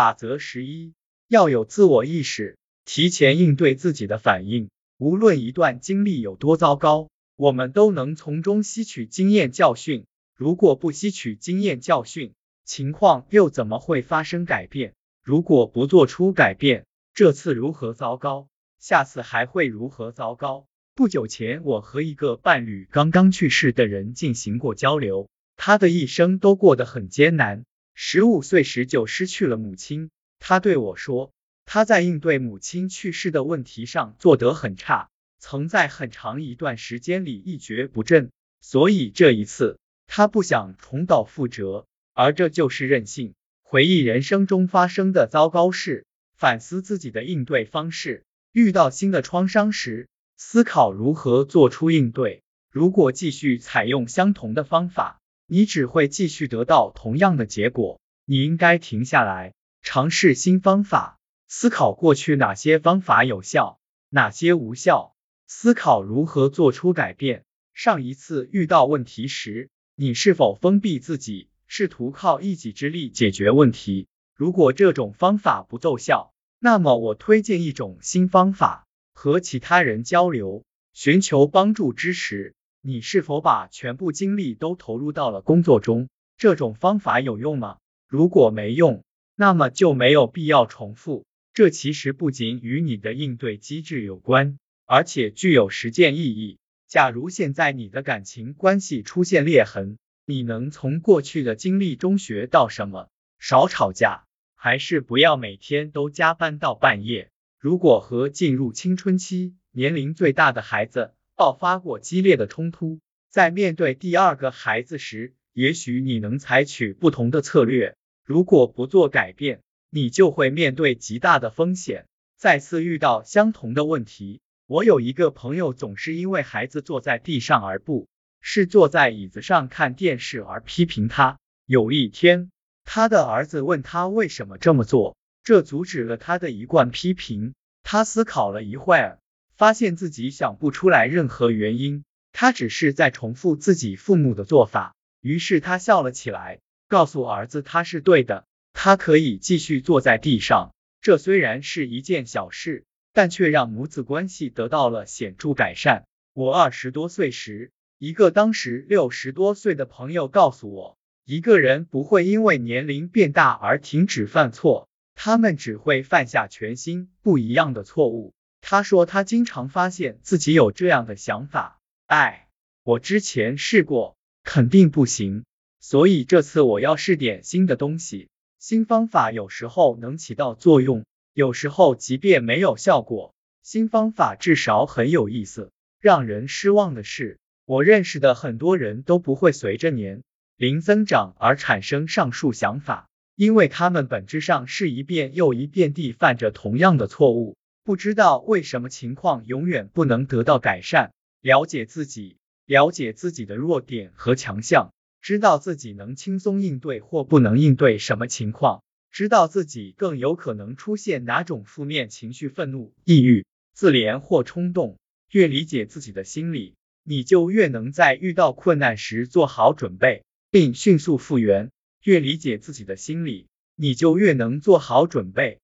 法则十一，要有自我意识，提前应对自己的反应。无论一段经历有多糟糕，我们都能从中吸取经验教训。如果不吸取经验教训，情况又怎么会发生改变？如果不做出改变，这次如何糟糕，下次还会如何糟糕？不久前，我和一个伴侣刚刚去世的人进行过交流，他的一生都过得很艰难。十五岁时就失去了母亲，他对我说，他在应对母亲去世的问题上做得很差，曾在很长一段时间里一蹶不振，所以这一次。他不想重蹈覆辙，而这就是任性。回忆人生中发生的糟糕事，反思自己的应对方式。遇到新的创伤时，思考如何做出应对。如果继续采用相同的方法，你只会继续得到同样的结果。你应该停下来，尝试新方法，思考过去哪些方法有效，哪些无效，思考如何做出改变。上一次遇到问题时。你是否封闭自己，试图靠一己之力解决问题？如果这种方法不奏效，那么我推荐一种新方法：和其他人交流，寻求帮助支持。你是否把全部精力都投入到了工作中？这种方法有用吗？如果没用，那么就没有必要重复。这其实不仅与你的应对机制有关，而且具有实践意义。假如现在你的感情关系出现裂痕，你能从过去的经历中学到什么？少吵架，还是不要每天都加班到半夜？如果和进入青春期、年龄最大的孩子爆发过激烈的冲突，在面对第二个孩子时，也许你能采取不同的策略。如果不做改变，你就会面对极大的风险，再次遇到相同的问题。我有一个朋友，总是因为孩子坐在地上而不是坐在椅子上看电视而批评他。有一天，他的儿子问他为什么这么做，这阻止了他的一贯批评。他思考了一会儿，发现自己想不出来任何原因，他只是在重复自己父母的做法。于是他笑了起来，告诉儿子他是对的，他可以继续坐在地上。这虽然是一件小事。但却让母子关系得到了显著改善。我二十多岁时，一个当时六十多岁的朋友告诉我，一个人不会因为年龄变大而停止犯错，他们只会犯下全新不一样的错误。他说他经常发现自己有这样的想法，哎，我之前试过，肯定不行，所以这次我要试点新的东西。新方法有时候能起到作用。有时候，即便没有效果，新方法至少很有意思。让人失望的是，我认识的很多人都不会随着年龄增长而产生上述想法，因为他们本质上是一遍又一遍地犯着同样的错误。不知道为什么情况永远不能得到改善。了解自己，了解自己的弱点和强项，知道自己能轻松应对或不能应对什么情况。知道自己更有可能出现哪种负面情绪，愤怒、抑郁、自怜或冲动。越理解自己的心理，你就越能在遇到困难时做好准备，并迅速复原。越理解自己的心理，你就越能做好准备，